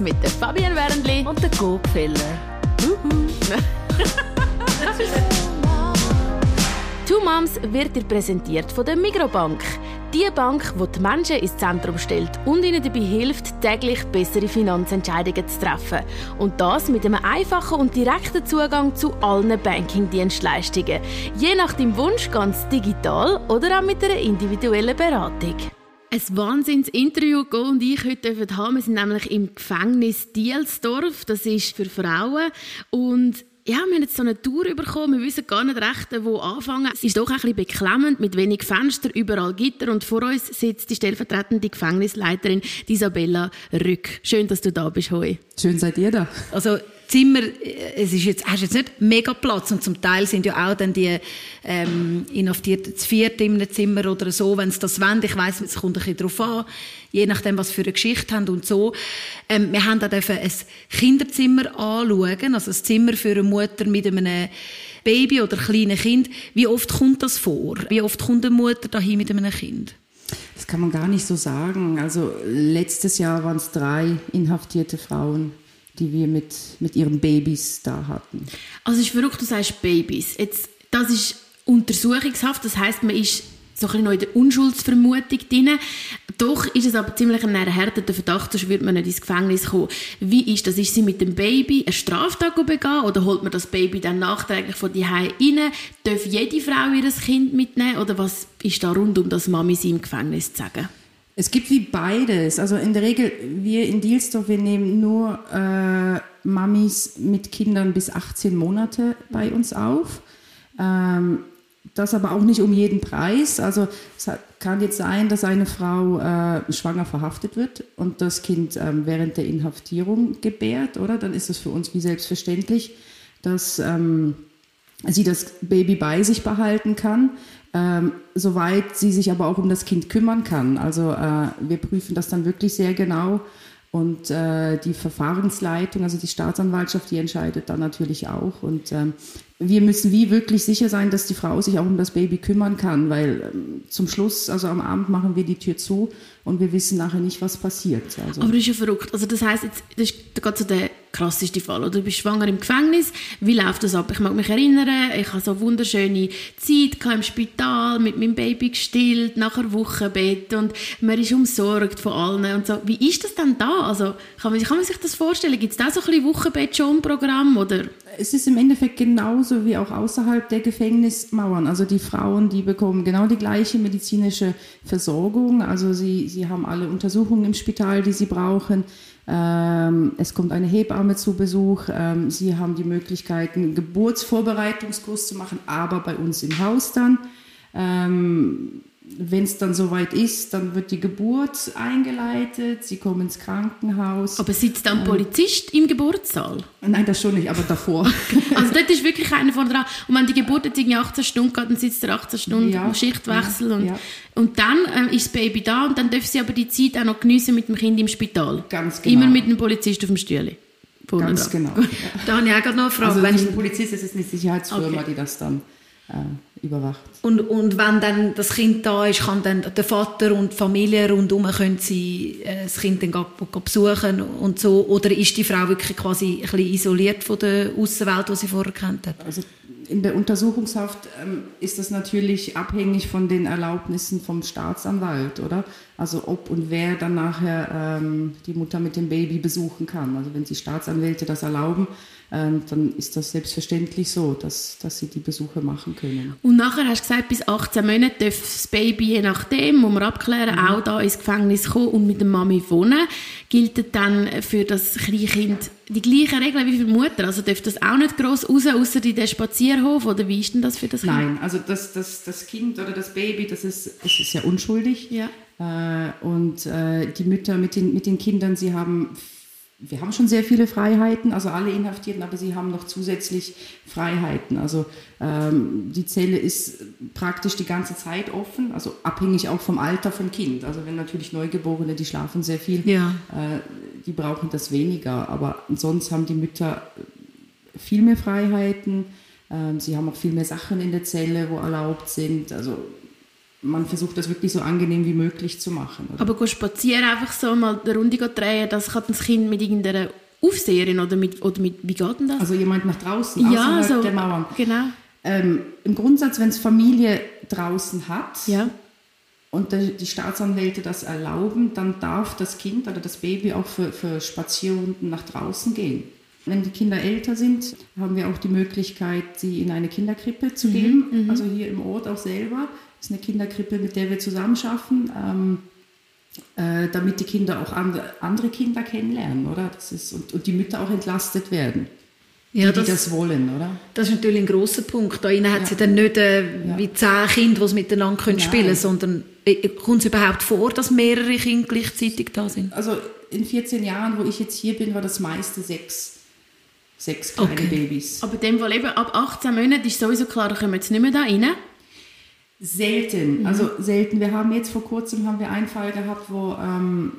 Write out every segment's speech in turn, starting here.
mit der Fabian Wernli und der Gopfeller. Two Moms wird dir präsentiert von der Migrobank. Die Bank, die die Menschen ins Zentrum stellt und ihnen dabei hilft, täglich bessere Finanzentscheidungen zu treffen. Und das mit einem einfachen und direkten Zugang zu allen Banking-Dienstleistungen. Je nach deinem Wunsch ganz digital oder auch mit einer individuellen Beratung. Ein Wahnsinns-Interview und ich heute haben. Wir sind nämlich im Gefängnis Dielsdorf. Das ist für Frauen. Und ja, wir haben jetzt so eine Tour bekommen. Wir wissen gar nicht recht, wo anfangen. Es ist doch ein bisschen beklemmend, mit wenig Fenster, überall Gitter. Und vor uns sitzt die stellvertretende Gefängnisleiterin Isabella Rück. Schön, dass du da bist heute. Schön seid ihr da. Also Zimmer, äh, es ist jetzt, hast jetzt nicht mega Platz und zum Teil sind ja auch dann die ähm, Inhaftierten zu viert in einem Zimmer oder so, wenn sie das wollen. Ich weiss, es kommt ein bisschen darauf an, je nachdem, was für eine Geschichte haben und so. Ähm, wir haben da ein Kinderzimmer anschauen, also ein Zimmer für eine Mutter mit einem Baby oder kleinen Kind. Wie oft kommt das vor? Wie oft kommt eine Mutter dahin mit einem Kind? Das kann man gar nicht so sagen. Also letztes Jahr waren es drei inhaftierte Frauen die wir mit, mit ihren Babys da hatten. Also es ist verrückt, du sagst Babys. Jetzt, das ist untersuchungshaft, das heißt, man ist so ein noch in der Unschuldsvermutung drin. Doch ist es aber ziemlich ein erhärteter Verdacht, sonst würde man nicht ins Gefängnis kommen. Wie ist das? Ist sie mit dem Baby eine Straftat begehen oder holt man das Baby dann nachträglich von die rein? Darf jede Frau ihr Kind mitnehmen oder was ist da rund um das Mami sie im Gefängnis zu sagen? Es gibt wie beides. Also in der Regel, wir in Dielsdorf, wir nehmen nur äh, Mamis mit Kindern bis 18 Monate bei uns auf. Ähm, das aber auch nicht um jeden Preis. Also es kann jetzt sein, dass eine Frau äh, schwanger verhaftet wird und das Kind ähm, während der Inhaftierung gebärt, oder? Dann ist es für uns wie selbstverständlich, dass ähm, sie das Baby bei sich behalten kann ähm, soweit sie sich aber auch um das Kind kümmern kann. Also äh, wir prüfen das dann wirklich sehr genau und äh, die Verfahrensleitung, also die Staatsanwaltschaft, die entscheidet dann natürlich auch. Und ähm, wir müssen wie wirklich sicher sein, dass die Frau sich auch um das Baby kümmern kann, weil ähm, zum Schluss, also am Abend machen wir die Tür zu und wir wissen nachher nicht, was passiert. Also. Aber das ist ja verrückt. Also das heißt, jetzt, das ist gerade so der krasseste Fall. Oder du bist schwanger im Gefängnis. Wie läuft das ab? Ich mag mich erinnern, ich habe so eine wunderschöne Zeit im Spital mit meinem Baby gestillt, nachher Wochenbett und man ist umsorgt von allen und so. Wie ist das denn da? Also kann man, kann man sich das vorstellen? Gibt es da so ein bisschen Wochenbett schon Programm oder? Es ist im Endeffekt genauso wie auch außerhalb der Gefängnismauern. Also die Frauen, die bekommen genau die gleiche medizinische Versorgung. Also sie, sie haben alle Untersuchungen im Spital, die sie brauchen. Ähm, es kommt eine Hebamme zu Besuch. Ähm, sie haben die Möglichkeit, einen Geburtsvorbereitungskurs zu machen, aber bei uns im Haus dann. Ähm, wenn es dann soweit ist, dann wird die Geburt eingeleitet, sie kommen ins Krankenhaus. Aber sitzt dann ein Polizist im Geburtssaal? Nein, das schon nicht, aber davor. also dort ist wirklich einer vorne dran. Und wenn die Geburt jetzt irgendwie 18 Stunden geht, dann sitzt er 18 Stunden ja, im Schichtwechsel. Ja, und, ja. und dann äh, ist das Baby da und dann dürfen sie aber die Zeit auch noch geniessen mit dem Kind im Spital. Ganz genau. Immer mit einem Polizist auf dem Stühle. Ganz genau. da habe ich auch gerade noch eine Frage. Also wenn ich ein Polizist, ist es eine Sicherheitsfirma, okay. die das dann äh, überwacht. Und, und wenn dann das Kind da ist, kann dann der Vater und die Familie rundherum können sie äh, das Kind dann besuchen und so? Oder ist die Frau wirklich quasi ein bisschen isoliert von der Außenwelt, die sie vorher kennt hat? Also in der Untersuchungshaft ähm, ist das natürlich abhängig von den Erlaubnissen vom Staatsanwalt, oder? Also ob und wer dann nachher ähm, die Mutter mit dem Baby besuchen kann. Also wenn die Staatsanwälte das erlauben, dann ist das selbstverständlich so, dass, dass sie die Besuche machen können. Und nachher hast du gesagt, bis 18 Monate darf das Baby, je nachdem, muss man abklären, mhm. auch da ins Gefängnis kommen und mit der Mami wohnen. Gilt dann für das Kleinkind die gleichen Regeln wie für die Mutter? Also darf das auch nicht gross raus, außer in den Spazierhof? Oder wie ist denn das für das Kind? Nein, also das, das, das Kind oder das Baby, das ist, das ist ja unschuldig. Ja. Äh, und äh, die Mütter mit den, mit den Kindern, sie haben wir haben schon sehr viele Freiheiten, also alle Inhaftierten, aber sie haben noch zusätzlich Freiheiten. Also ähm, die Zelle ist praktisch die ganze Zeit offen, also abhängig auch vom Alter vom Kind. Also wenn natürlich Neugeborene, die schlafen sehr viel, ja. äh, die brauchen das weniger. Aber sonst haben die Mütter viel mehr Freiheiten. Ähm, sie haben auch viel mehr Sachen in der Zelle, wo erlaubt sind. Also man versucht das wirklich so angenehm wie möglich zu machen. Oder? Aber spazieren einfach so mal eine Runde drehen, das kann das Kind mit irgendeiner Aufseherin oder mit, oder mit wie geht denn das? Also jemand nach draußen, ja, außerhalb so, der Mauern. Genau. Ähm, Im Grundsatz, wenn es Familie draußen hat ja. und die Staatsanwälte das erlauben, dann darf das Kind oder das Baby auch für, für Spazierrunden nach draußen gehen. Wenn die Kinder älter sind, haben wir auch die Möglichkeit, sie in eine Kinderkrippe zu mhm, geben. Mhm. Also hier im Ort auch selber. Das ist eine Kinderkrippe, mit der wir zusammen schaffen, ähm, äh, damit die Kinder auch andere, andere Kinder kennenlernen, oder? Das ist, und, und die Mütter auch entlastet werden. Ja, die, die das, wollen, oder? Das ist natürlich ein großer Punkt. Da hat ja. sie dann nicht äh, ja. wie zehn Kinder, die miteinander können spielen können, sondern äh, kommt es überhaupt vor, dass mehrere Kinder gleichzeitig da sind? Also in 14 Jahren, wo ich jetzt hier bin, war das meiste sechs sechs kleine okay. Babys. Aber dem Fall eben ab 18 Monaten ist sowieso klar, da kommen jetzt nicht mehr da rein. Selten, mhm. also selten. Wir haben jetzt vor kurzem haben wir einen Fall gehabt, wo ähm,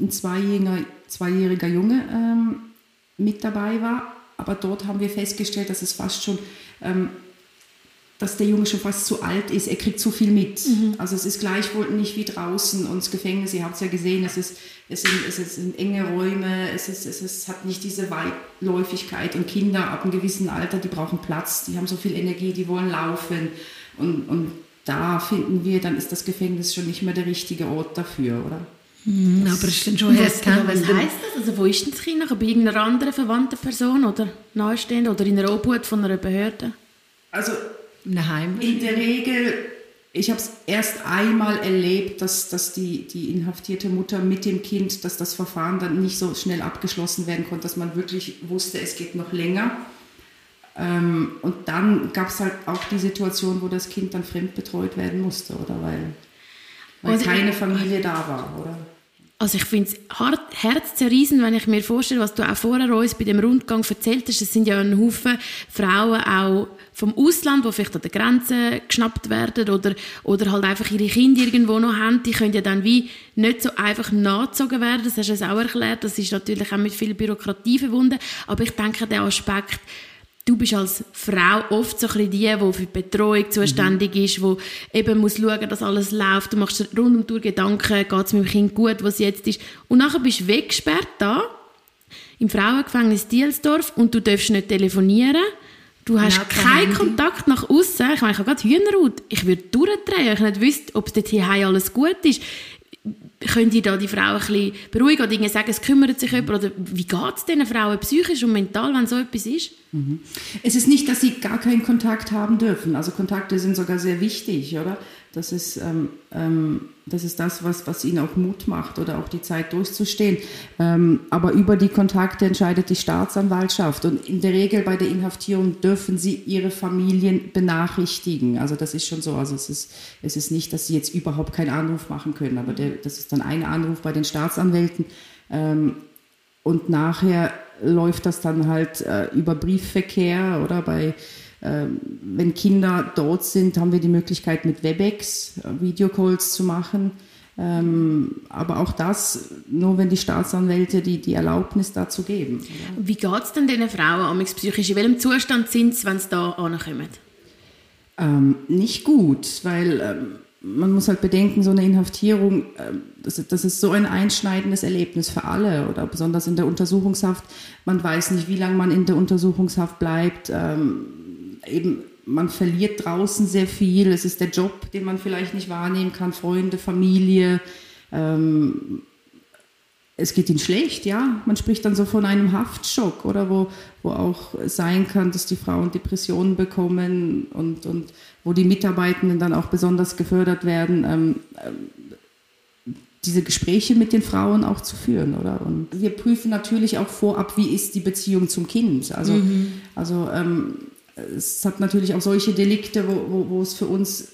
ein zweijähriger, zweijähriger Junge ähm, mit dabei war, aber dort haben wir festgestellt, dass es fast schon ähm, dass der Junge schon fast zu alt ist. Er kriegt zu viel mit. Mhm. Also es ist gleichwohl nicht wie draußen und das Gefängnis, ihr habt es ja gesehen, es, ist, es, sind, es sind enge Räume, es, ist, es ist, hat nicht diese Weitläufigkeit und Kinder ab einem gewissen Alter, die brauchen Platz, die haben so viel Energie, die wollen laufen und, und da finden wir, dann ist das Gefängnis schon nicht mehr der richtige Ort dafür, oder? Mhm, aber es ist dann schon was, was heißt das? Also wo ist denn das Kind? Bei irgendeiner anderen verwandten Person oder nahestehend oder in einer Obhut von einer Behörde? Also Heim? In der Regel, ich habe es erst einmal erlebt, dass, dass die, die inhaftierte Mutter mit dem Kind, dass das Verfahren dann nicht so schnell abgeschlossen werden konnte, dass man wirklich wusste, es geht noch länger. Ähm, und dann gab es halt auch die Situation, wo das Kind dann fremdbetreut werden musste, oder? Weil, weil also, keine Familie da war, oder? Also ich finde es herzzerreißend, wenn ich mir vorstelle, was du auch vorher uns bei dem Rundgang erzählt hast. Es sind ja ein Haufen Frauen auch vom Ausland, die vielleicht an der Grenze geschnappt werden oder, oder halt einfach ihre Kinder irgendwo noch haben. Die können ja dann wie nicht so einfach nachgezogen werden. Das hast du uns auch erklärt. Das ist natürlich auch mit viel Bürokratie verbunden. Aber ich denke, der Aspekt, du bist als Frau oft so ein die, die für die Betreuung zuständig mhm. ist, die eben muss schauen, dass alles läuft. Du machst rund um die Uhr Gedanken, geht es meinem Kind gut, was jetzt ist. Und nachher bist du weggesperrt da, im Frauengefängnis Dielsdorf und du darfst nicht telefonieren. Du hast ja, keinen Kontakt nach außen. Ich meine, ich habe gerade Hühnerhaut. Ich würde durchdrehen, ich nicht wüsste, ob es dort hier alles gut ist können die da die Frauen ein bisschen beruhigen oder irgendwie sagen, es kümmert sich jemand? Oder wie geht es diesen Frauen psychisch und mental, wenn so etwas ist? Mhm. Es ist nicht, dass sie gar keinen Kontakt haben dürfen. Also Kontakte sind sogar sehr wichtig, oder? Das ist, ähm, ähm, das, ist das, was, was ihnen auch Mut macht oder auch die Zeit durchzustehen. Ähm, aber über die Kontakte entscheidet die Staatsanwaltschaft. Und in der Regel bei der Inhaftierung dürfen sie ihre Familien benachrichtigen. Also das ist schon so. Also es ist, es ist nicht, dass sie jetzt überhaupt keinen Anruf machen können. Aber der, das ist dann ein Anruf bei den Staatsanwälten. Ähm, und nachher läuft das dann halt äh, über Briefverkehr oder bei wenn Kinder dort sind, haben wir die Möglichkeit mit WebEx äh, Videocalls zu machen. Ähm, aber auch das nur, wenn die Staatsanwälte die, die Erlaubnis dazu geben. Wie geht es denn diesen Frauen psychisch? In welchem Zustand sind sie, wenn sie da ankommen? Ähm, nicht gut, weil ähm, man muss halt bedenken, so eine Inhaftierung, äh, das, das, ist so ein einschneidendes Erlebnis für alle oder besonders in der Untersuchungshaft. Man weiß nicht, wie lange man in der Untersuchungshaft bleibt. Ähm, eben, man verliert draußen sehr viel. Es ist der Job, den man vielleicht nicht wahrnehmen kann, Freunde, Familie. Ähm, es geht ihnen schlecht, ja. Man spricht dann so von einem Haftschock, oder wo, wo auch sein kann, dass die Frauen Depressionen bekommen und, und wo die Mitarbeitenden dann auch besonders gefördert werden, ähm, ähm, diese Gespräche mit den Frauen auch zu führen, oder? Und wir prüfen natürlich auch vorab, wie ist die Beziehung zum Kind. Also, mhm. also ähm, es hat natürlich auch solche Delikte, wo, wo, wo, es für uns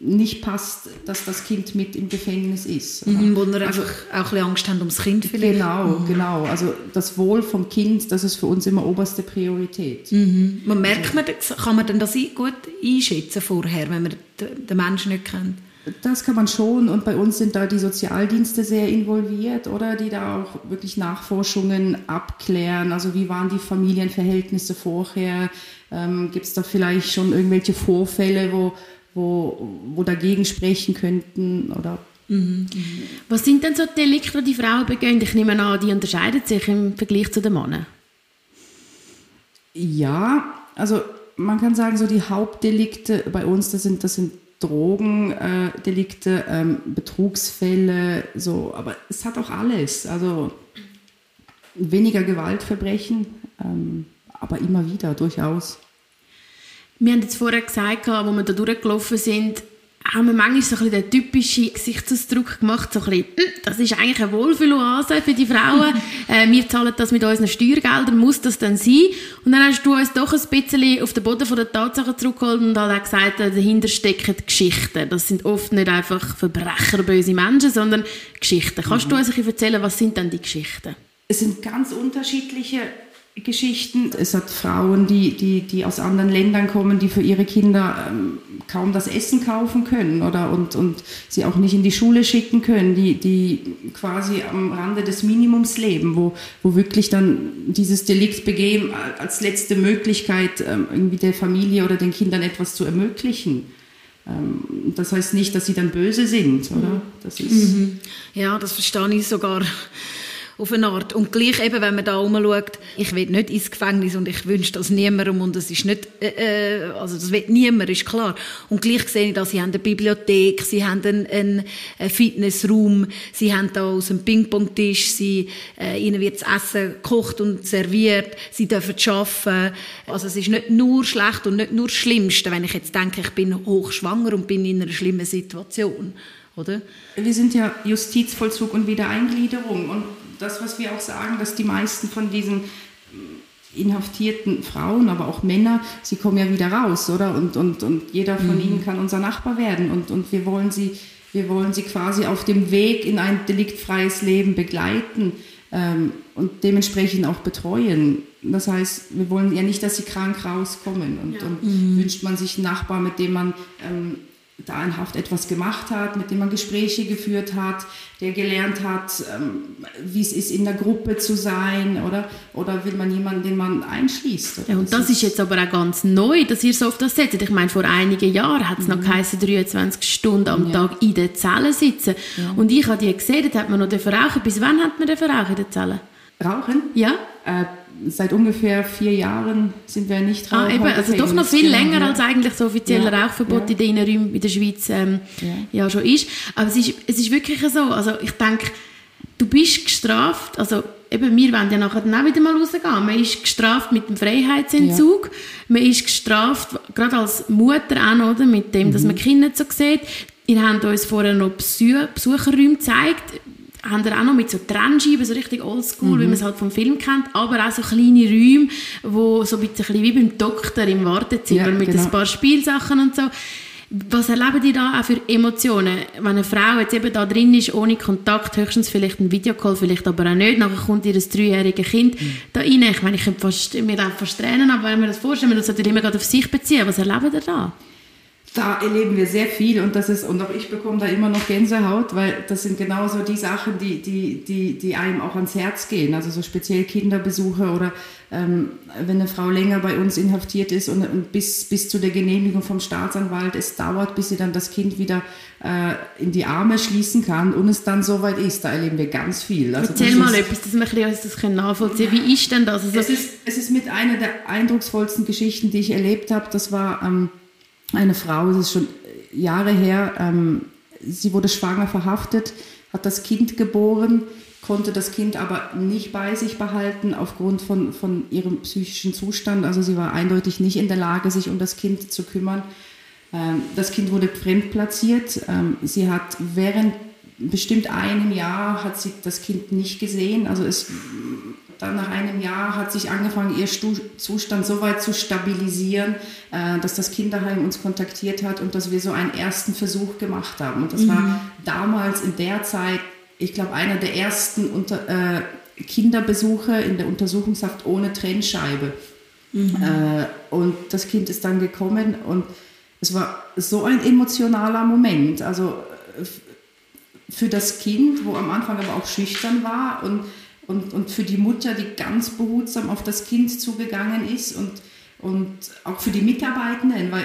nicht passt, dass das Kind mit im Gefängnis ist. Mhm, wo wir also, einfach auch ein bisschen Angst haben ums Kind vielleicht. Genau, mhm. genau. Also das Wohl vom Kind, das ist für uns immer oberste Priorität. Mhm. Man merkt man, kann man denn das gut einschätzen vorher, wenn man den Menschen nicht kennt? Das kann man schon und bei uns sind da die Sozialdienste sehr involviert, oder die da auch wirklich Nachforschungen abklären. Also wie waren die Familienverhältnisse vorher? Ähm, Gibt es da vielleicht schon irgendwelche Vorfälle, wo, wo, wo dagegen sprechen könnten oder Mhm. Was sind denn so die Delikte, die die Frauen begehen? Ich nehme an, die unterscheiden sich im Vergleich zu den Männern. Ja, also man kann sagen, so die Hauptdelikte bei uns, das sind, das sind Drogendelikte, äh, ähm, Betrugsfälle, so, aber es hat auch alles. Also weniger Gewaltverbrechen, ähm, aber immer wieder, durchaus. Wir haben jetzt vorher gesagt, wo wir da durchgelaufen sind, haben wir manchmal so ein den typischen Gesichtsausdruck gemacht, so ein bisschen, hm, das ist eigentlich eine Wohlfühloase für die Frauen, äh, wir zahlen das mit unseren Steuergeldern, muss das dann sein? Und dann hast du uns doch ein bisschen auf den Boden von der Tatsachen zurückgeholt und auch gesagt, äh, dahinter stecken Geschichten. Das sind oft nicht einfach Verbrecher, böse Menschen, sondern Geschichten. Kannst mhm. du uns ein bisschen erzählen, was sind denn die Geschichten? Es sind ganz unterschiedliche Geschichten. Es hat Frauen, die, die, die aus anderen Ländern kommen, die für ihre Kinder ähm, kaum das Essen kaufen können oder und, und sie auch nicht in die Schule schicken können, die, die quasi am Rande des Minimums leben, wo, wo wirklich dann dieses Delikt begehen als letzte Möglichkeit, ähm, irgendwie der Familie oder den Kindern etwas zu ermöglichen. Ähm, das heißt nicht, dass sie dann böse sind, oder? Das ist mhm. Ja, das verstehe ich sogar auf eine Art. Und gleich eben, wenn man da umschaut, ich will nicht ins Gefängnis und ich wünsche das niemandem und das ist nicht, äh, äh, also das will niemand, ist klar. Und gleich sehe ich da, sie haben eine Bibliothek, sie haben einen, einen, einen Fitnessraum, sie haben da aus einem Ping-Pong-Tisch, sie, äh, ihnen wird das Essen gekocht und serviert, sie dürfen arbeiten. Also es ist nicht nur schlecht und nicht nur das Schlimmste, wenn ich jetzt denke, ich bin hochschwanger und bin in einer schlimmen Situation. Oder? Wir sind ja Justizvollzug und Wiedereingliederung und das, was wir auch sagen, dass die meisten von diesen inhaftierten Frauen, aber auch Männer, sie kommen ja wieder raus, oder? Und, und, und jeder von mhm. ihnen kann unser Nachbar werden. Und, und wir, wollen sie, wir wollen sie quasi auf dem Weg in ein deliktfreies Leben begleiten ähm, und dementsprechend auch betreuen. Das heißt, wir wollen ja nicht, dass sie krank rauskommen. Und, ja. und mhm. wünscht man sich einen Nachbar, mit dem man ähm, da in Haft etwas gemacht hat, mit dem man Gespräche geführt hat, der gelernt hat, ähm, wie es ist, in der Gruppe zu sein, oder? Oder will man jemanden, den man einschließt? Ja, und das, ist jetzt aber auch ganz neu, dass ihr so oft das setzt. Ich meine, vor einigen Jahren hat es mhm. noch geheißen, 23 Stunden am ja. Tag in der Zelle sitzen. Ja. Und ich habe die gesehen, da hat man noch rauchen. Bis wann hat man rauchen in der Zelle? Rauchen? Ja. Äh, seit ungefähr vier Jahren sind wir nicht ah, eben, Also doch noch viel länger, ja. als eigentlich das offizielle ja, Rauchverbot ja. in den Innenräumen in der Schweiz ähm, ja. ja. schon ist. Aber es ist, es ist wirklich so, also ich denke, du bist gestraft, also eben, wir wollen ja nachher dann auch wieder mal rausgehen. Man ist gestraft mit dem Freiheitsentzug, man ist gestraft, gerade als Mutter auch oder, mit dem, mhm. dass man Kinder so sieht. Ihr habt uns vorher noch Besucherräume gezeigt haben wir auch noch mit so Trennscheiben, so richtig oldschool, mhm. wie man es halt vom Film kennt, aber auch so kleine Räume, wo so ein bisschen wie beim Doktor im Wartezimmer ja, mit genau. ein paar Spielsachen und so. Was erleben die da auch für Emotionen? Wenn eine Frau jetzt eben da drin ist, ohne Kontakt, höchstens vielleicht ein Videocall, vielleicht aber auch nicht, nachher kommt ihr dreijähriges Kind mhm. da rein. Ich meine, ich könnte fast, mir fast Tränen, aber wenn wir das vorstellen, wir das natürlich immer gerade auf sich beziehen, was erleben ihr da? Da erleben wir sehr viel und das ist, und auch ich bekomme da immer noch Gänsehaut, weil das sind genauso die Sachen, die, die, die, die einem auch ans Herz gehen. Also so speziell Kinderbesuche oder ähm, wenn eine Frau länger bei uns inhaftiert ist und, und, bis, bis zu der Genehmigung vom Staatsanwalt, es dauert, bis sie dann das Kind wieder äh, in die Arme schließen kann und es dann soweit ist, da erleben wir ganz viel. Also Erzähl mal ist, etwas, dass wir das nachvollziehen können. Wie ist denn das? Also es, ist, es ist mit einer der eindrucksvollsten Geschichten, die ich erlebt habe. Das war ähm, eine Frau, das ist schon Jahre her, ähm, sie wurde schwanger verhaftet, hat das Kind geboren, konnte das Kind aber nicht bei sich behalten aufgrund von, von ihrem psychischen Zustand. Also sie war eindeutig nicht in der Lage, sich um das Kind zu kümmern. Ähm, das Kind wurde fremdplatziert. Ähm, sie hat während bestimmt einem Jahr hat sie das Kind nicht gesehen. Also es dann nach einem Jahr hat sich angefangen, ihr Zustand so weit zu stabilisieren, äh, dass das Kinderheim uns kontaktiert hat und dass wir so einen ersten Versuch gemacht haben. Und das mhm. war damals in der Zeit, ich glaube, einer der ersten unter, äh, Kinderbesuche in der Untersuchungshaft ohne Trennscheibe. Mhm. Äh, und das Kind ist dann gekommen und es war so ein emotionaler Moment. Also äh, für das Kind, wo am Anfang aber auch schüchtern war und und, und für die Mutter, die ganz behutsam auf das Kind zugegangen ist und, und auch für die Mitarbeitenden, weil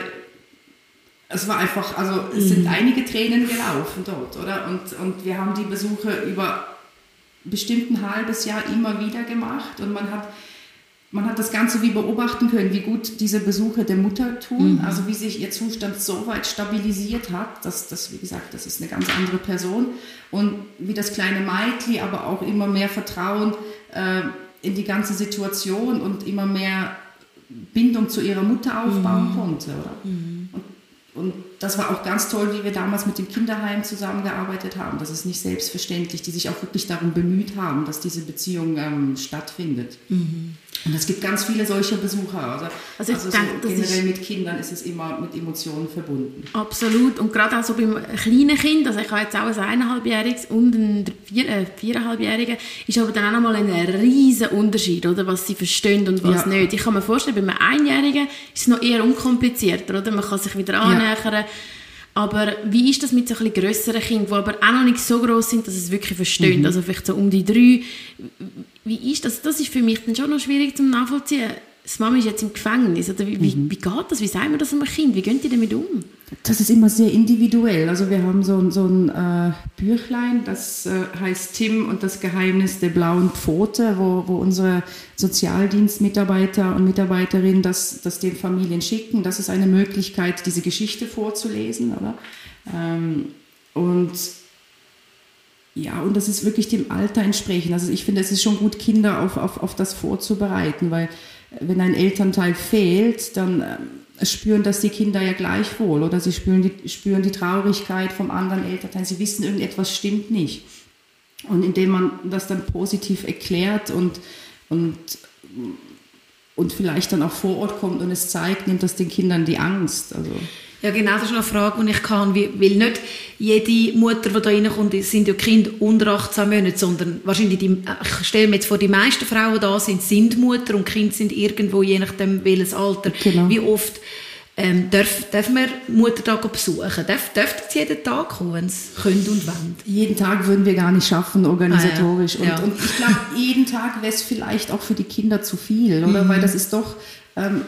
es war einfach, also es sind einige Tränen gelaufen dort, oder? Und, und wir haben die Besuche über bestimmt ein halbes Jahr immer wieder gemacht und man hat, man hat das Ganze wie beobachten können, wie gut diese Besuche der Mutter tun, mhm. also wie sich ihr Zustand so weit stabilisiert hat, dass das, wie gesagt, das ist eine ganz andere Person und wie das kleine Meitli aber auch immer mehr Vertrauen äh, in die ganze Situation und immer mehr Bindung zu ihrer Mutter aufbauen mhm. konnte, oder? Mhm. Und und das war auch ganz toll, wie wir damals mit dem Kinderheim zusammengearbeitet haben. Das ist nicht selbstverständlich, die sich auch wirklich darum bemüht haben, dass diese Beziehung ähm, stattfindet. Mhm. Und es gibt ganz viele solcher Besucher. Also, also, also denke, so generell mit Kindern ist es immer mit Emotionen verbunden. Absolut. Und gerade auch so beim kleinen Kind, also ich habe jetzt auch ein eineinhalbjähriges und ein vier, äh, viereinhalbjähriges, ist aber dann auch nochmal ein riesiger Unterschied, oder, was sie verstehen und was ja. nicht. Ich kann mir vorstellen, bei einem Einjährigen ist es noch eher unkomplizierter, oder? Man kann sich wieder annähern. Ja. Aber wie ist das mit so ein bisschen grösseren Kindern, die aber auch noch nicht so groß sind, dass es wirklich verstehen? Mhm. Also vielleicht so um die drei. Wie ist das? Das ist für mich dann schon noch schwierig zum nachvollziehen. Das Mama ist jetzt im Gefängnis. Oder wie, mhm. wie, geht das? Wie sagen wir das einem Kind? Wie gehen die damit um? Das ist immer sehr individuell. Also wir haben so, so ein äh, Büchlein, das äh, heißt Tim und das Geheimnis der blauen Pfote, wo, wo unsere Sozialdienstmitarbeiter und Mitarbeiterinnen das, das den Familien schicken. Das ist eine Möglichkeit, diese Geschichte vorzulesen. Oder? Ähm, und ja, und das ist wirklich dem Alter entsprechend. Also ich finde, es ist schon gut, Kinder auf, auf, auf das vorzubereiten, weil wenn ein Elternteil fehlt, dann äh, spüren das die Kinder ja gleichwohl oder sie spüren die, spüren die Traurigkeit vom anderen Elternteil. Sie wissen, irgendetwas stimmt nicht. Und indem man das dann positiv erklärt und, und, und vielleicht dann auch vor Ort kommt und es zeigt, nimmt das den Kindern die Angst. Also ja, genau, das ist eine Frage, die ich kann, weil nicht jede Mutter, die da reinkommt, sind ja Kinder unter 18 Monaten, sondern wahrscheinlich, die, ich stelle mir jetzt vor, die meisten Frauen, da sind, sind Mutter und Kinder sind irgendwo, je nachdem welches Alter. Genau. Wie oft ähm, darf, darf man Muttertag besuchen? Darf, dürfen sie jeden Tag kommen, wenn sie können und wollen? Jeden Tag würden wir gar nicht schaffen, organisatorisch. Ah, ja. Und, ja. und, ich glaube, jeden Tag wäre es vielleicht auch für die Kinder zu viel, oder? Mhm. Weil das ist doch ähm,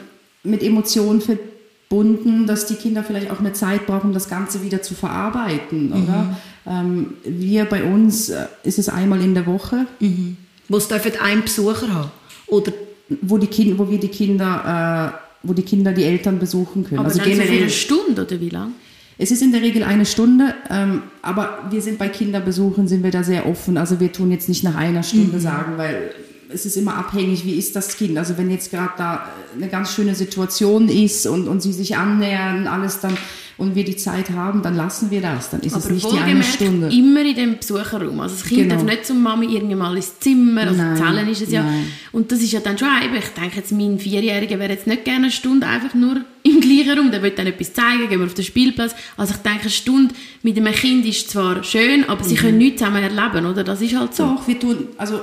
mit Emotionen verbunden bunden, dass die Kinder vielleicht auch eine Zeit brauchen, das Ganze wieder zu verarbeiten, mhm. oder? Ähm, wir bei uns äh, ist es einmal in der Woche. Mhm. Wo es dürfen einen Besucher haben? Oder wo, die kind, wo wir die Kinder, äh, wo die Kinder die Eltern besuchen können. Aber also generell so eine Stunde oder wie lang? Es ist in der Regel eine Stunde, ähm, aber wir sind bei Kinderbesuchen sind wir da sehr offen. Also wir tun jetzt nicht nach einer Stunde mhm. sagen, weil es ist immer abhängig, wie ist das Kind. Also wenn jetzt gerade da eine ganz schöne Situation ist und, und sie sich annähern, alles dann und wir die Zeit haben, dann lassen wir das. Dann ist Aber es nicht die eine Stunde. immer in dem Besucherraum. Also das Kind genau. darf nicht zum Mami irgendwann mal ins Zimmer, also nein, Zellen ist es ja. Nein. Und das ist ja dann schon eben, ich denke jetzt, mein Vierjähriger wäre jetzt nicht gerne eine Stunde einfach nur im gleichen Raum, der will dann etwas zeigen, gehen wir auf den Spielplatz. Also ich denke, eine Stunde mit einem Kind ist zwar schön, aber mhm. sie können nichts zusammen erleben, oder? Das ist halt so. Doch, wir tun, also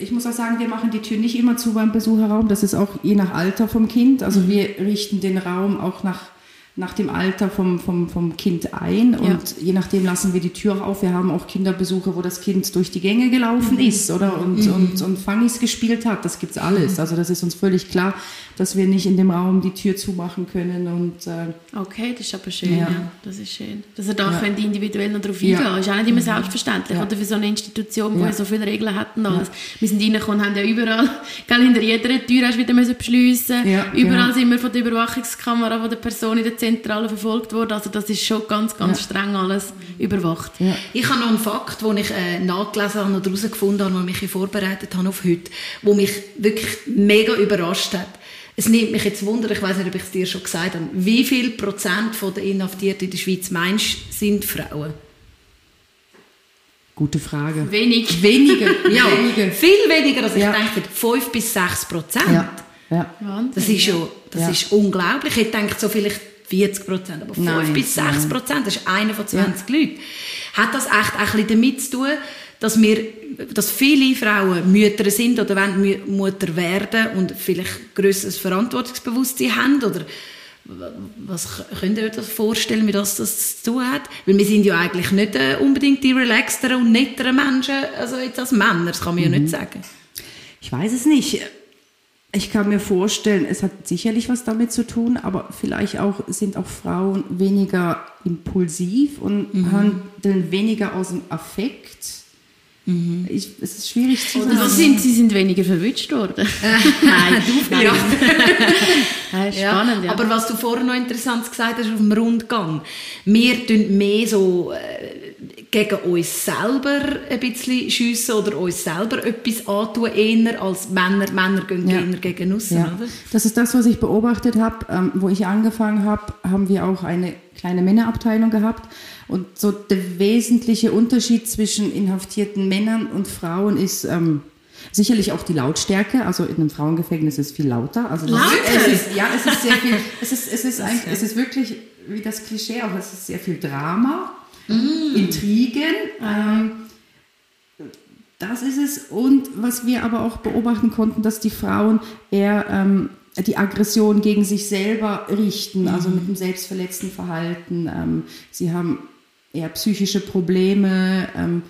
ich muss auch sagen, wir machen die Tür nicht immer zu beim Besucherraum. Das ist auch je nach Alter vom Kind. Also wir richten den Raum auch nach nach dem Alter vom, vom, vom Kind ein und ja. je nachdem lassen wir die Tür auf. Wir haben auch Kinderbesuche, wo das Kind durch die Gänge gelaufen mhm. ist oder und, mhm. und, und Fangis gespielt hat. Das gibt's alles. Mhm. Also das ist uns völlig klar, dass wir nicht in dem Raum die Tür zumachen können. Und, äh, okay, das ist aber schön. Ja. ja. Das ist schön. Dass ihr da ja. könnt individuell noch drauf eingehen ja. Ist auch nicht immer mhm. selbstverständlich. Oder für so eine Institution, wo ja. so viele Regeln hat und alles. Wir sind reingekommen und haben ja überall, gell, hinter jeder Tür hast du wieder müssen beschliessen. Überall genau. sind wir von der Überwachungskamera von der Person in der Zentrale verfolgt worden. Also das ist schon ganz, ganz ja. streng alles überwacht. Ja. Ich habe noch einen Fakt, den ich äh, nachgelesen habe und herausgefunden habe, der mich vorbereitet habe auf heute, wo mich wirklich mega überrascht hat. Es nimmt mich jetzt Wunder, ich weiß nicht, ob ich es dir schon gesagt habe, wie viel Prozent der Inhaftierten in der Schweiz meinst sind Frauen? Gute Frage. Wenig. Weniger. ja, weniger. viel weniger, als ich ja. dachte. 5 bis 6 Prozent. Ja. Ja. Das ist schon, das ja. ist unglaublich. Ich denke so vielleicht 40 Prozent, aber 5 nein, bis 6 Prozent, das ist einer von 20 ja. Leuten. Hat das echt auch ein bisschen damit zu tun, dass wir, dass viele Frauen Mütter sind oder wollen Mutter werden und vielleicht grösseres Verantwortungsbewusstsein haben oder was könnt ihr euch das vorstellen, wie das, das zu tun hat? Weil wir sind ja eigentlich nicht äh, unbedingt die relaxteren und netteren Menschen, also jetzt als Männer, das kann man mhm. ja nicht sagen. Ich weiß es nicht Ich kann mir vorstellen, es hat sicherlich was damit zu tun, aber vielleicht auch sind auch Frauen weniger impulsiv und mhm. handeln weniger aus dem Affekt. Mhm. Ich, es ist schwierig zu sagen. Sind, sie sind weniger verwünscht worden. nein, du nein. Ja. spannend, ja. Aber was du vorher noch interessant gesagt hast auf dem Rundgang, wir tun mehr so äh, gegen uns selber ein bisschen schiessen oder uns selber etwas antun, eher als Männer. Männer gehen ja. eher gegen uns, ja. oder? Das ist das, was ich beobachtet habe. Ähm, wo ich angefangen habe, haben wir auch eine kleine Männerabteilung gehabt. Und so der wesentliche Unterschied zwischen inhaftierten Männern und Frauen ist... Ähm, Sicherlich auch die Lautstärke, also in einem Frauengefängnis ist es viel lauter. Also lauter? Es ist, ja, es ist sehr viel, es ist, es ist, eigentlich, es ist wirklich wie das Klischee, aber es ist sehr viel Drama mm. Intrigen. Ähm, das ist es. Und was wir aber auch beobachten konnten, dass die Frauen eher ähm, die Aggression gegen sich selber richten, also mhm. mit dem selbstverletzten Verhalten. Ähm, sie haben eher psychische Probleme, ähm,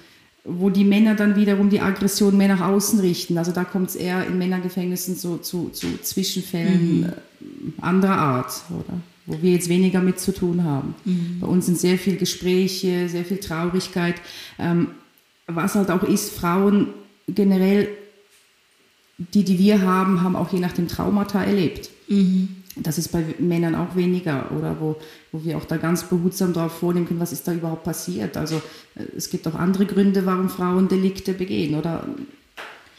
wo die Männer dann wiederum die Aggression mehr nach außen richten. Also da kommt es eher in Männergefängnissen so zu, zu Zwischenfällen mhm. Anderer Art, oder? Wo wir jetzt weniger mit zu tun haben. Mhm. Bei uns sind sehr viel Gespräche, sehr viel Traurigkeit. Ähm, was halt auch ist, Frauen generell, die, die wir haben, haben auch je nach dem Traumata erlebt. Mhm. Das ist bei Männern auch weniger, oder wo, wo wir auch da ganz behutsam darauf vornehmen können, was ist da überhaupt passiert. Also äh, es gibt auch andere Gründe, warum Frauen Delikte begehen, oder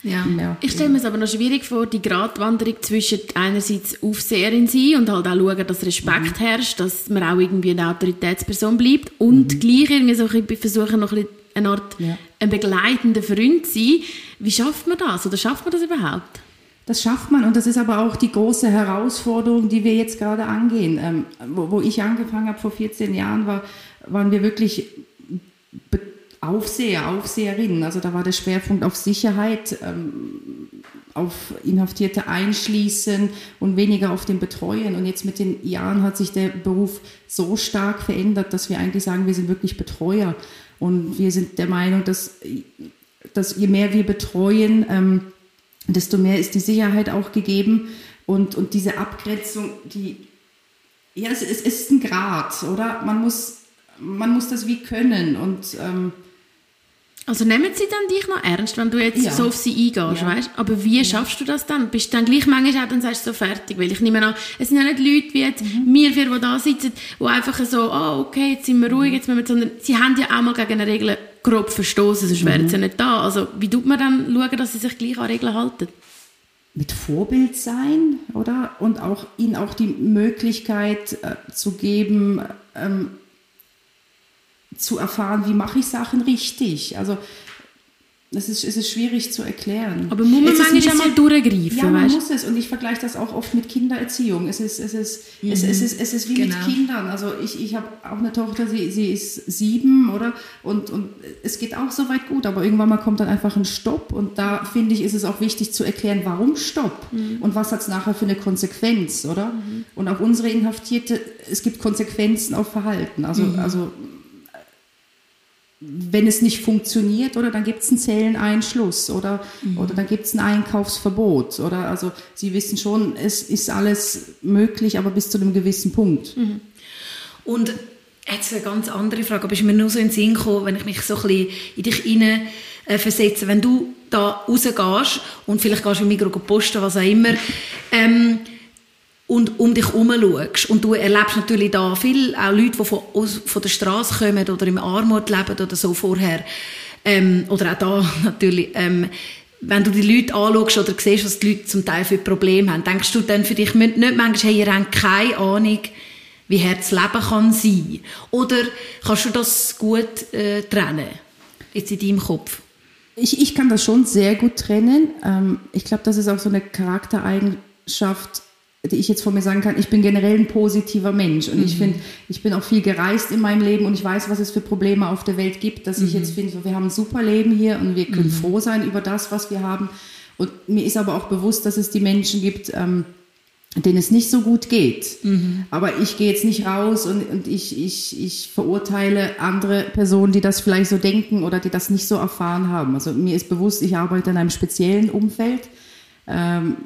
ja. ja. Ich stelle mir es aber noch schwierig vor, die Gratwanderung zwischen einerseits Aufseherin sein und halt auch schauen, dass Respekt mhm. herrscht, dass man auch irgendwie eine Autoritätsperson bleibt und mhm. gleich irgendwie so ein versuchen, noch ein eine Art ja. ein begleitender Freund zu sein. Wie schafft man das oder schafft man das überhaupt? Das schafft man und das ist aber auch die große Herausforderung, die wir jetzt gerade angehen. Ähm, wo, wo, ich angefangen habe vor 14 Jahren, war, waren wir wirklich Aufseher, Aufseherinnen. Also da war der Schwerpunkt auf Sicherheit, ähm, auf Inhaftierte einschließen und weniger auf dem Betreuen. Und jetzt mit den Jahren hat sich der Beruf so stark verändert, dass wir eigentlich sagen, wir sind wirklich Betreuer. Und wir sind der Meinung, dass, dass je mehr wir betreuen, ähm, desto mehr ist die Sicherheit auch gegeben. Und, und diese Abgrenzung, die, ja, es, es ist ein Grad, oder? Man muss, man muss das wie können. Und ähm, also nehmen sie dann dich noch ernst, wenn du jetzt ja. so auf sie eingehst, ja. weißt? Aber wie ja. schaffst du das dann? Bist du dann gleich manchmal auch, dann sagst du so fertig? Weil ich nehme an, es sind ja nicht Leute wie jetzt mhm. wir vier, die da sitzen, die einfach so, ah, oh, okay, jetzt sind wir ruhig, jetzt wir, sondern sie haben ja auch mal gegen eine Regel grob verstoßen, sonst mhm. wären sie ja nicht da. Also wie tut man dann schauen, dass sie sich gleich an Regeln halten? mit Vorbild sein, oder? Und auch ihnen auch die Möglichkeit äh, zu geben, ähm, zu erfahren, wie mache ich Sachen richtig. Also es ist, es ist schwierig zu erklären. Aber muss man manchmal mal durchgreifen, Ja, man weißt? muss es. Und ich vergleiche das auch oft mit Kindererziehung. Es ist, es ist, mhm. es, es, ist, es ist wie genau. mit Kindern. Also ich, ich habe auch eine Tochter, sie, sie ist sieben, oder? Und, und es geht auch soweit gut. Aber irgendwann mal kommt dann einfach ein Stopp. Und da finde ich, ist es auch wichtig zu erklären, warum Stopp? Mhm. Und was hat es nachher für eine Konsequenz, oder? Mhm. Und auch unsere Inhaftierte, es gibt Konsequenzen auf Verhalten. Also, mhm. also wenn es nicht funktioniert, oder dann gibt es einen Zelleneinschluss oder, mhm. oder dann gibt es ein Einkaufsverbot. Oder also Sie wissen schon, es ist alles möglich, aber bis zu einem gewissen Punkt. Mhm. Und jetzt eine ganz andere Frage, aber ist mir nur so in den Sinn gekommen, wenn ich mich so ein bisschen in dich hinein äh, versetze, wenn du da rausgehst und vielleicht gehst du im Mikro posten, was auch immer, ähm, und um dich herum schaust. Und du erlebst natürlich da viel, auch Leute, die von, von der Straße kommen oder im Armut leben oder so vorher. Ähm, oder auch da natürlich. Ähm, wenn du die Leute anschaust oder siehst, was die Leute zum Teil für Probleme haben, denkst du dann für dich nicht manchmal, hey, ihr habt keine Ahnung, wie hart das Leben kann sein? Oder kannst du das gut äh, trennen? Jetzt in deinem Kopf? Ich, ich kann das schon sehr gut trennen. Ähm, ich glaube, das ist auch so eine Charaktereigenschaft, die ich jetzt von mir sagen kann, ich bin generell ein positiver Mensch und mhm. ich finde, ich bin auch viel gereist in meinem Leben und ich weiß, was es für Probleme auf der Welt gibt, dass mhm. ich jetzt finde, wir haben ein super Leben hier und wir können mhm. froh sein über das, was wir haben. Und mir ist aber auch bewusst, dass es die Menschen gibt, ähm, denen es nicht so gut geht. Mhm. Aber ich gehe jetzt nicht raus und, und ich, ich, ich verurteile andere Personen, die das vielleicht so denken oder die das nicht so erfahren haben. Also mir ist bewusst, ich arbeite in einem speziellen Umfeld. Ähm,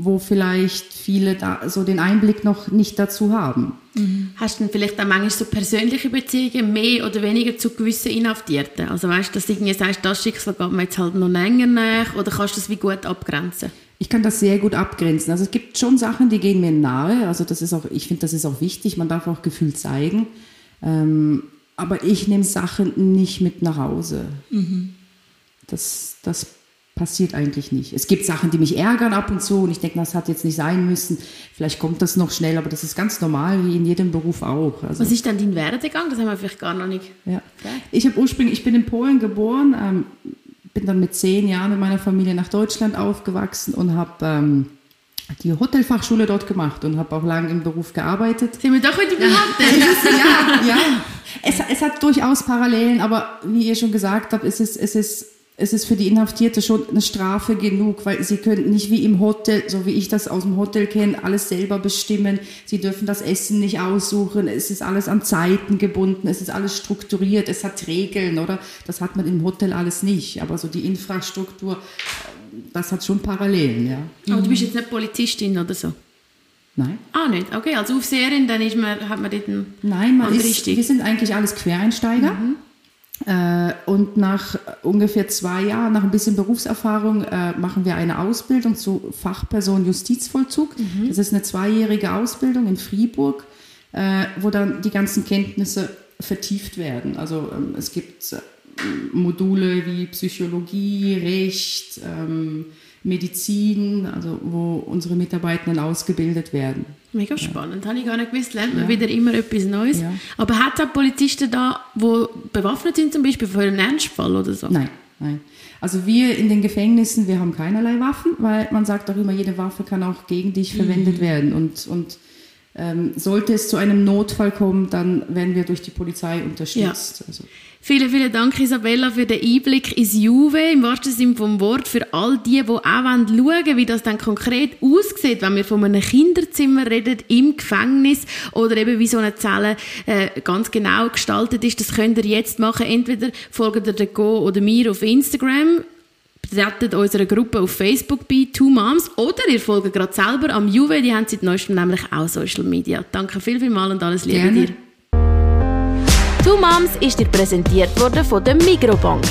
wo vielleicht viele da so den Einblick noch nicht dazu haben. Mhm. Hast du denn vielleicht auch manchmal so persönliche Beziehungen mehr oder weniger zu gewissen Inhaftierten? Also weißt du, dass du irgendwie sagst, das Schicksal geht mir jetzt halt noch länger nach oder kannst du das wie gut abgrenzen? Ich kann das sehr gut abgrenzen. Also es gibt schon Sachen, die gehen mir nahe. Also das ist auch, ich finde, das ist auch wichtig. Man darf auch Gefühl zeigen. Ähm, aber ich nehme Sachen nicht mit nach Hause. Mhm. Das, das passiert eigentlich nicht. Es gibt Sachen, die mich ärgern ab und zu und ich denke, das hat jetzt nicht sein müssen. Vielleicht kommt das noch schnell, aber das ist ganz normal, wie in jedem Beruf auch. Also, Was ist dann dein Werdegang? Das haben wir vielleicht gar noch nicht. Ja. Ich habe ursprünglich, ich bin in Polen geboren, ähm, bin dann mit zehn Jahren mit meiner Familie nach Deutschland aufgewachsen und habe ähm, die Hotelfachschule dort gemacht und habe auch lange im Beruf gearbeitet. Sind wir doch heute beim Hotel? ja, ja. Es, es hat durchaus Parallelen, aber wie ihr schon gesagt habt, es ist, es ist es ist für die Inhaftierte schon eine Strafe genug, weil sie können nicht wie im Hotel, so wie ich das aus dem Hotel kenne, alles selber bestimmen. Sie dürfen das Essen nicht aussuchen. Es ist alles an Zeiten gebunden. Es ist alles strukturiert. Es hat Regeln, oder? Das hat man im Hotel alles nicht. Aber so die Infrastruktur, das hat schon Parallelen, ja. Aber du bist jetzt nicht Polizistin oder so? Nein. Ah, nicht? Okay, als Aufseherin, dann ist man, hat man dort einen Nein, man ist, wir sind eigentlich alles Quereinsteiger. Mhm. Äh, und nach ungefähr zwei Jahren, nach ein bisschen Berufserfahrung, äh, machen wir eine Ausbildung zu Fachperson Justizvollzug. Mhm. Das ist eine zweijährige Ausbildung in Fribourg, äh, wo dann die ganzen Kenntnisse vertieft werden. Also ähm, es gibt Module wie Psychologie, Recht, ähm, Medizin, also wo unsere Mitarbeitenden ausgebildet werden. Mega spannend, ja. habe ich gar nicht gewusst, lernt man ja. wieder immer etwas Neues. Ja. Aber hat es auch Polizisten da, die bewaffnet sind zum Beispiel für einen Ernstfall oder so? Nein, nein. Also wir in den Gefängnissen, wir haben keinerlei Waffen, weil man sagt auch immer, jede Waffe kann auch gegen dich verwendet mhm. werden und, und ähm, sollte es zu einem Notfall kommen, dann werden wir durch die Polizei unterstützt. Ja. Also. Vielen, vielen Dank, Isabella, für den Einblick ins Juve, im wahrsten Sinne vom Wort, für all die, die auch schauen wollen, wie das dann konkret aussieht, wenn wir von einem Kinderzimmer reden, im Gefängnis, oder eben wie so eine Zelle äh, ganz genau gestaltet ist. Das könnt ihr jetzt machen. Entweder folgt ihr der Go oder mir auf Instagram, tretet unserer Gruppe auf Facebook bei Two Moms oder ihr folgt gerade selber am Juve, die haben seit neuestem nämlich auch Social Media. Danke viel, viel mal und alles Liebe Gerne. dir. Two Moms ist dir präsentiert worden von der Migrobank.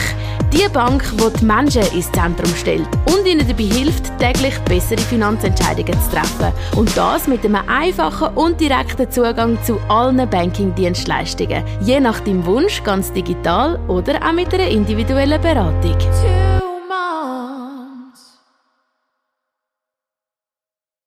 Die Bank, die die Menschen ins Zentrum stellt und ihnen dabei hilft, täglich bessere Finanzentscheidungen zu treffen. Und das mit einem einfachen und direkten Zugang zu allen Banking-Dienstleistungen. Je nach deinem Wunsch ganz digital oder auch mit einer individuellen Beratung.